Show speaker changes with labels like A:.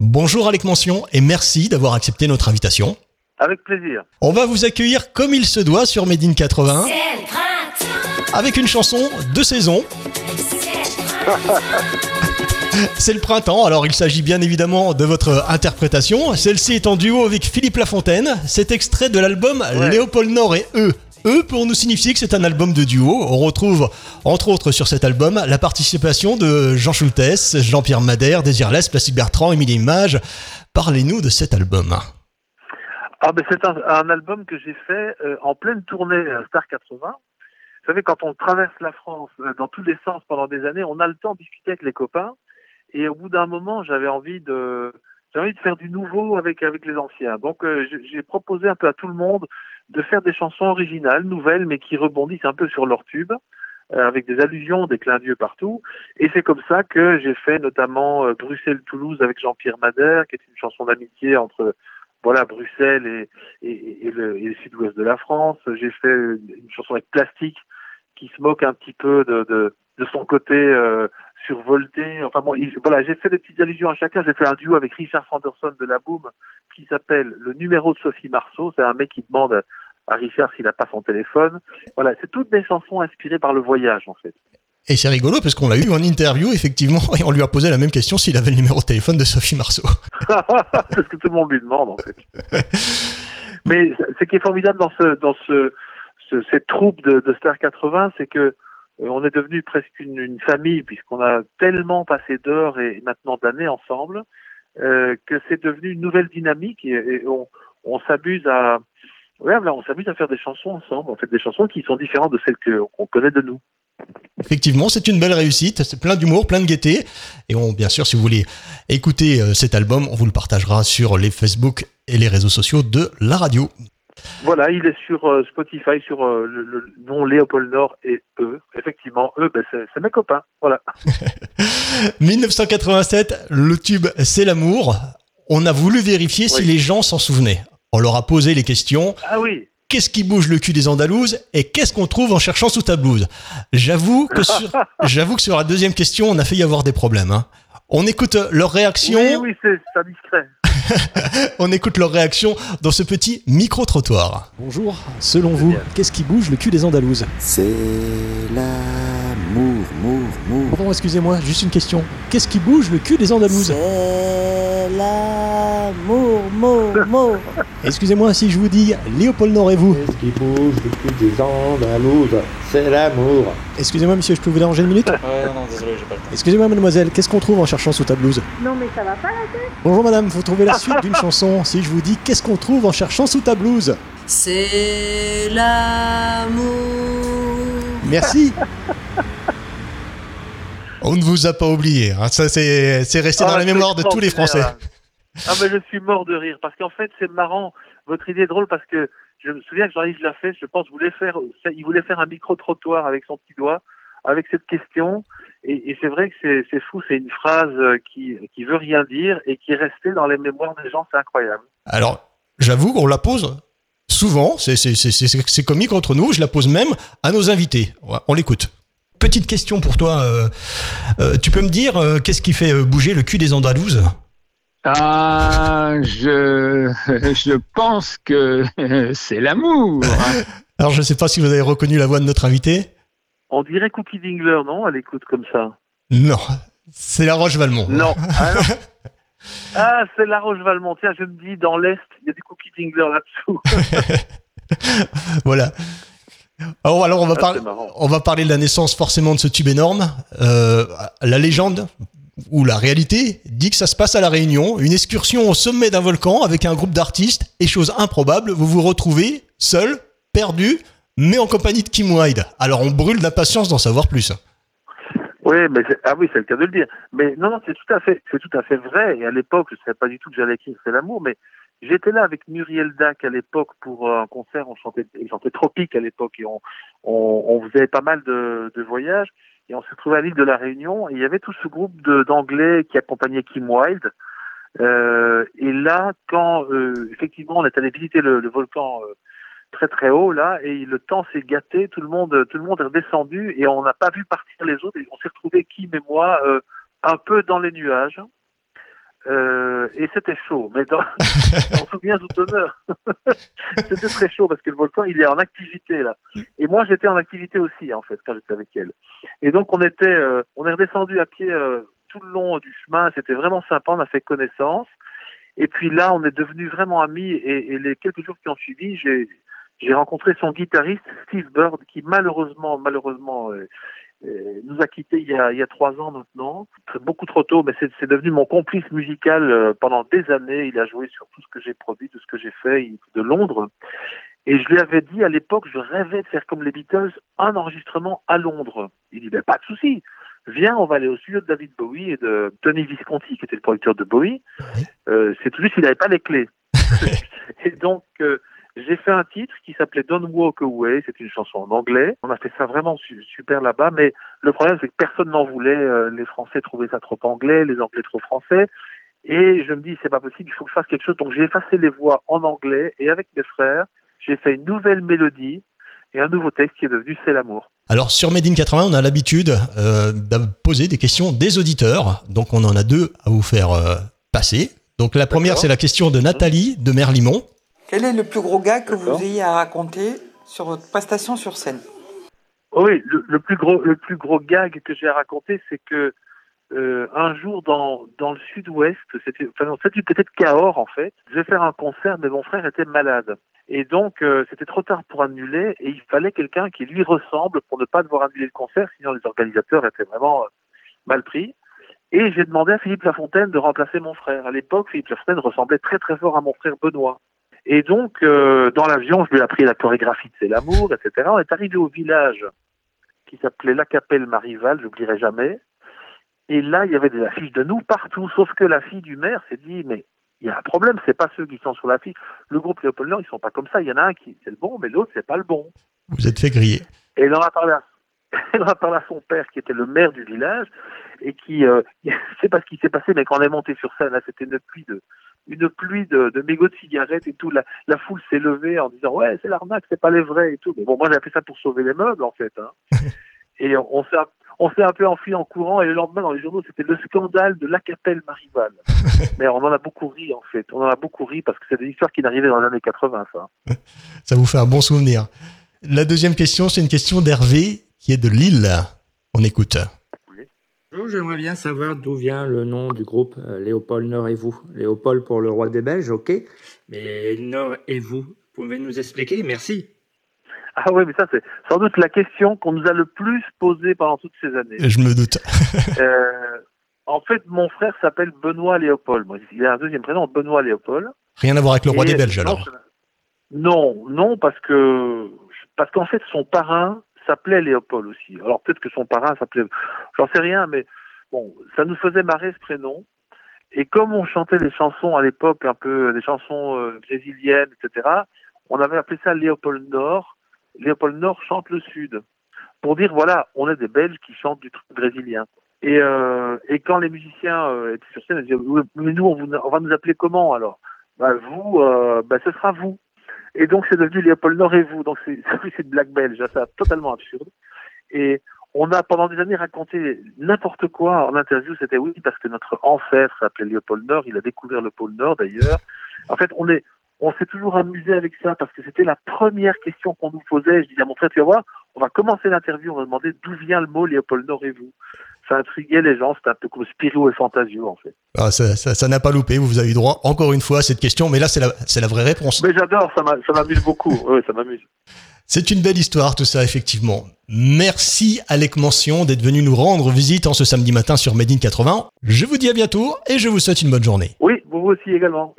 A: Bonjour Alec Mention et merci d'avoir accepté notre invitation.
B: Avec plaisir.
A: On va vous accueillir comme il se doit sur Made in 80 avec une chanson de saison. C'est le printemps, alors il s'agit bien évidemment de votre interprétation. Celle-ci est en duo avec Philippe Lafontaine. C'est extrait de l'album
B: Ouais.
A: Léopold Nord et eux. Eux pour nous signifier que c'est un album de duo. On retrouve entre autres sur cet album la participation de Jean Schultes, Jean-Pierre Madère, Désirless, Plastique Bertrand, Émilie Image. Parlez-nous de cet album.
B: Ah ben c'est un, album que j'ai fait euh, en pleine tournée Star 80. Vous savez, quand on traverse la France euh, dans tous les sens pendant des années, on a le temps de discuter avec les copains. Et au bout d'un moment, j'avais envie de j'avais envie de faire du nouveau avec avec les anciens. Donc euh, j'ai proposé un peu à tout le monde de faire des chansons originales, nouvelles, mais qui rebondissent un peu sur leur tube, euh, avec des allusions, des clins d'yeux partout. Et c'est comme ça que j'ai fait notamment euh, Bruxelles-Toulouse avec Jean-Pierre Madère, qui est une chanson d'amitié entre voilà Bruxelles et, et, et le, et le sud-ouest de la France. J'ai fait une chanson avec Plastique qui se moque un petit peu de, de, de son côté euh, survolté. Enfin bon, il- voilà, j'ai fait des petites allusions à chacun. J'ai fait un duo avec Richard Sanderson de la Boom qui s'appelle Le numéro de Sophie Marceau. C'est un mec qui demande à- Richard s'il n'a pas son téléphone. Voilà, c'est toutes des chansons inspirées par le voyage en fait.
A: Et c'est rigolo parce qu'on l'a eu en interview effectivement et on lui a posé la même question s'il avait le numéro de téléphone de Sophie Marceau.
B: c'est ce que tout le monde lui demande en fait. Mais ce qui est formidable dans ce dans ce, ce- cette troupe de, de Star 80, c'est que euh, on est devenu presque une, une famille puisqu'on a tellement passé d'heures et maintenant d'années ensemble euh, que c'est devenu une nouvelle dynamique et, et on, on s'amuse à ouais, on s'amuse à faire des chansons ensemble, en fait des chansons qui sont différentes de celles qu'on connaît de nous.
A: Effectivement, c'est une belle réussite, c'est plein d'humour, plein de gaieté. Et on, bien sûr, si vous voulez écouter euh, cet album, on vous le partagera sur les Facebook et les réseaux sociaux de la radio.
B: Voilà, il est sur euh, Spotify, sur euh, le, le nom Léopold Nord et eux. Effectivement, eux, ben, c'est mes copains. Voilà.
A: 1987, le tube C'est l'amour. On a voulu vérifier si les gens s'en souvenaient. On leur a posé les questions.
B: Ah oui,
A: Qu'est-ce qui bouge le cul des Andalouses et qu'est-ce qu'on trouve en cherchant sous ta blouse? J'avoue que sur, j'avoue que sur la deuxième question, on a fait y avoir des problèmes. hein. On écoute leur réaction.
B: oui, oui, c'est c'est indiscret.
A: On écoute leur réaction dans ce petit micro-trottoir.
C: Bonjour, selon vous, qu'est-ce qui bouge le cul des Andalouses?
D: C'est l'amour, mour, mour.
C: Pardon, excusez-moi, juste une question. Qu'est-ce qui bouge le cul des Andalouses?
D: C'est l'amour, mour, mour.
C: Excusez-moi si je vous dis Léopold Nord et vous.
E: Qu'est-ce qui bouge cul des Andalouses C'est l'amour.
C: Excusez-moi monsieur, je peux vous déranger une minute
F: Ouais, non, désolé, j'ai pas le temps.
C: Excusez-moi mademoiselle, qu'est-ce qu'on trouve en cherchant sous ta blouse
G: Non mais ça va pas la tête
C: Bonjour madame, vous trouvez la suite d'une chanson si je vous dis qu'est-ce qu'on trouve en cherchant sous ta blouse
H: C'est l'amour.
C: Merci
A: On ne vous a pas oublié. hein. Ça, c'est, resté dans
B: Ah,
A: la
B: c'est
A: mémoire de tous les Français.
B: là. Ah mais je suis mort de rire parce qu'en fait c'est marrant. Votre idée est drôle parce que je me souviens que Jean-Yves Lafay, je pense, voulait faire, il voulait faire un micro trottoir avec son petit doigt, avec cette question. Et, c'est vrai que c'est, fou, c'est une phrase qui qui veut rien dire et qui est restée dans les mémoires des gens, c'est incroyable.
A: Alors, j'avoue qu'on la pose souvent. C'est, comique entre nous. Je la pose même à nos invités. On l'écoute. Petite question pour toi. euh, euh, tu peux me dire euh, qu'est-ce qui fait bouger le cul des Andalouses?
I: Ah, je, je pense que c'est l'amour.
A: Alors, je ne sais pas si vous avez reconnu la voix de notre invité.
B: On dirait Cookie Dingler, non À l'écoute comme ça?
A: Non, c'est la Roche Valmont.
B: Non. Ah, non. Ah, c'est La Roche-Valmont. Tiens, je me dis, dans l'Est, il y a du Cookie Dingler là-dessous.
A: Voilà. Alors, alors on, va
B: Ah,
A: parler,
B: c'est marrant.
A: on va parler de la naissance forcément de ce tube énorme. Euh, la légende ou la réalité dit que ça se passe à La Réunion, une excursion au sommet d'un volcan avec un groupe d'artistes, et chose improbable, vous vous retrouvez seul, perdu, mais en compagnie de Kim Wilde. Alors on brûle d'impatience d'en savoir plus.
B: Oui, mais ah oui, c'est le cas de le dire. Mais non, non, c'est tout à fait, c'est tout à fait vrai. Et à l'époque, je ne savais pas du tout que j'allais écrire C'est l'amour, mais j'étais là avec Muriel Dac à l'époque pour un concert. On chantait, il chantait Tropique à l'époque et on, on, on faisait pas mal de voyages. Et on s'est retrouvé à l'île de la Réunion et il y avait tout ce groupe d'anglais qui accompagnait Kim Wilde. Euh, et là, quand euh, effectivement on est allé visiter le, le volcan euh, très très haut là, et le temps s'est gâté, tout le monde tout le monde est redescendu et on n'a pas vu partir les autres. Et on s'est retrouvé Kim et moi euh, un peu dans les nuages. Euh, et c'était chaud. Mais dans, on se souvient tout honneur. c'était très chaud parce que le volcan, il est en activité là. Et moi, j'étais en activité aussi en fait quand j'étais avec elle. Et donc on était, euh, on est redescendu à pied euh, tout le long du chemin. C'était vraiment sympa. On a fait connaissance. Et puis là, on est devenus vraiment amis. Et, et les quelques jours qui ont suivi, j'ai j'ai rencontré son guitariste Steve Bird, qui malheureusement, malheureusement, euh, nous a quittés il y a, il y a trois ans maintenant, beaucoup trop tôt, mais c'est devenu mon complice musical euh, pendant des années. Il a joué sur tout ce que j'ai produit, tout ce que j'ai fait il- de Londres. Et je lui avais dit à l'époque, je rêvais de faire comme les Beatles, un enregistrement à Londres. Il dit, ben, pas de souci. Viens, on va aller au studio de David Bowie et de Tony Visconti, qui était le producteur de Bowie. Euh, c'est tout juste qu'il n'avait pas les clés. et donc, euh, j'ai fait un titre qui s'appelait Don't Walk Away. C'est une chanson en anglais. On a fait ça vraiment su- super là-bas, mais le problème, c'est que personne n'en voulait. Euh, les Français trouvaient ça trop anglais, les Anglais trop français. Et je me dis, c'est pas possible, il faut que je fasse quelque chose. Donc, j'ai effacé les voix en anglais et avec mes frères, j'ai fait une nouvelle mélodie et un nouveau texte qui est devenu C'est l'amour.
A: Alors sur Made in 80, on a l'habitude euh, de poser des questions des auditeurs. Donc on en a deux à vous faire euh, passer. Donc la première, c'est la question de Nathalie de Merlimont.
F: Quel est le plus gros gag que vous ayez à raconter sur votre prestation sur scène?
B: Oh oui, le, le plus gros, le plus gros gag que j'ai à raconter, c'est que euh, un jour dans dans le Sud-Ouest, c'était, enfin peut-être Cahors en fait. Je vais faire un concert, mais mon frère était malade, et donc euh, c'était trop tard pour annuler, et il fallait quelqu'un qui lui ressemble pour ne pas devoir annuler le concert, sinon les organisateurs étaient vraiment euh, mal pris. Et j'ai demandé à Philippe Lafontaine de remplacer mon frère. À l'époque, Philippe Lafontaine ressemblait très très fort à mon frère Benoît. Et donc, euh, dans l'avion, je lui ai appris la chorégraphie de C'est l'amour, etc. On est arrivé au village qui s'appelait La Capelle Marival, j'oublierai jamais. Et là, il y avait des affiches de nous partout, sauf que la fille du maire s'est dit, mais il y a un problème, c'est pas ceux qui sont sur l'affiche. Le groupe Léopold Nord, ils sont pas comme ça. Il y en a un qui c'est le bon, mais l'autre c'est pas le bon.
A: Vous êtes fait griller.
B: Et il en a parlé à, en a parlé à son père, qui était le maire du village, et qui, euh, je sais pas ce qui s'est passé, mais quand on est monté sur scène, là, c'était une pluie de, une pluie de, de mégots de cigarettes et tout. La, la foule s'est levée en disant, ouais, c'est l'arnaque, c'est pas les vrais et tout. Mais bon, moi, j'ai appelé ça pour sauver les meubles, en fait, hein. Et on, on s'est, on s'est un peu enfui en courant, et le lendemain, dans les journaux, c'était le scandale de la Capelle Marival. mais on en a beaucoup ri, en fait. On en a beaucoup ri parce que c'est des histoires qui n'arrivaient dans les années 80, ça.
A: Ça vous fait un bon souvenir. La deuxième question, c'est une question d'Hervé qui est de Lille. On écoute.
G: Bonjour, j'aimerais bien savoir d'où vient le nom du groupe euh, Léopold Nord et vous. Léopold pour le roi des Belges, ok. Mais Nord et vous, pouvez nous expliquer Merci.
B: Ah oui, mais ça, c'est sans doute la question qu'on nous a le plus posée pendant toutes ces années.
A: Je me doute.
B: Euh, en fait, mon frère s'appelle Benoît Léopold. Moi, il a un deuxième prénom, Benoît Léopold.
A: Rien à voir avec le roi
B: Et-
A: des Belges
B: non,
A: alors.
B: Non, non, parce que parce qu'en fait, son parrain s'appelait Léopold aussi. Alors peut-être que son parrain s'appelait, j'en sais rien, mais bon, ça nous faisait marrer ce prénom. Et comme on chantait des chansons à l'époque, un peu des chansons euh, brésiliennes, etc., on avait appelé ça Léopold Nord. Léopold Nord chante le Sud. Pour dire, voilà, on est des Belges qui chantent du truc brésilien. Et, euh, quand les musiciens euh, étaient sur scène, ils disaient, mais nous, on, va nous appeler comment alors? Bah, Vous, bah, ce sera vous. Et donc, c'est devenu Léopold Nord et vous. Donc, c'est une blague belge. hein, C'est totalement absurde. Et on a pendant des années raconté n'importe quoi en interview. C'était oui, parce que notre ancêtre s'appelait Léopold Nord. Il a découvert le pôle Nord d'ailleurs. En fait, on est, on s'est toujours amusé avec ça parce que c'était la première question qu'on nous posait. Je disais à mon frère, tu vas voir, on va commencer l'interview, on va demander d'où vient le mot Léopold Nord et vous. Ça intriguait les gens. C'était un peu comme Spirou et Fantasio en fait.
A: Ah, ça ça- ça n'a pas loupé. Vous avez eu droit encore une fois à cette question. Mais là, c'est la, vraie réponse.
B: Mais j'adore, ça m'amuse beaucoup. Oui, ça m'amuse.
A: C'est une belle histoire, tout ça, effectivement. Merci, Alec Mention, d'être venu nous rendre visite en ce samedi matin sur Made in 80. Je vous dis à bientôt et je vous souhaite une bonne journée.
B: Oui, vous aussi également.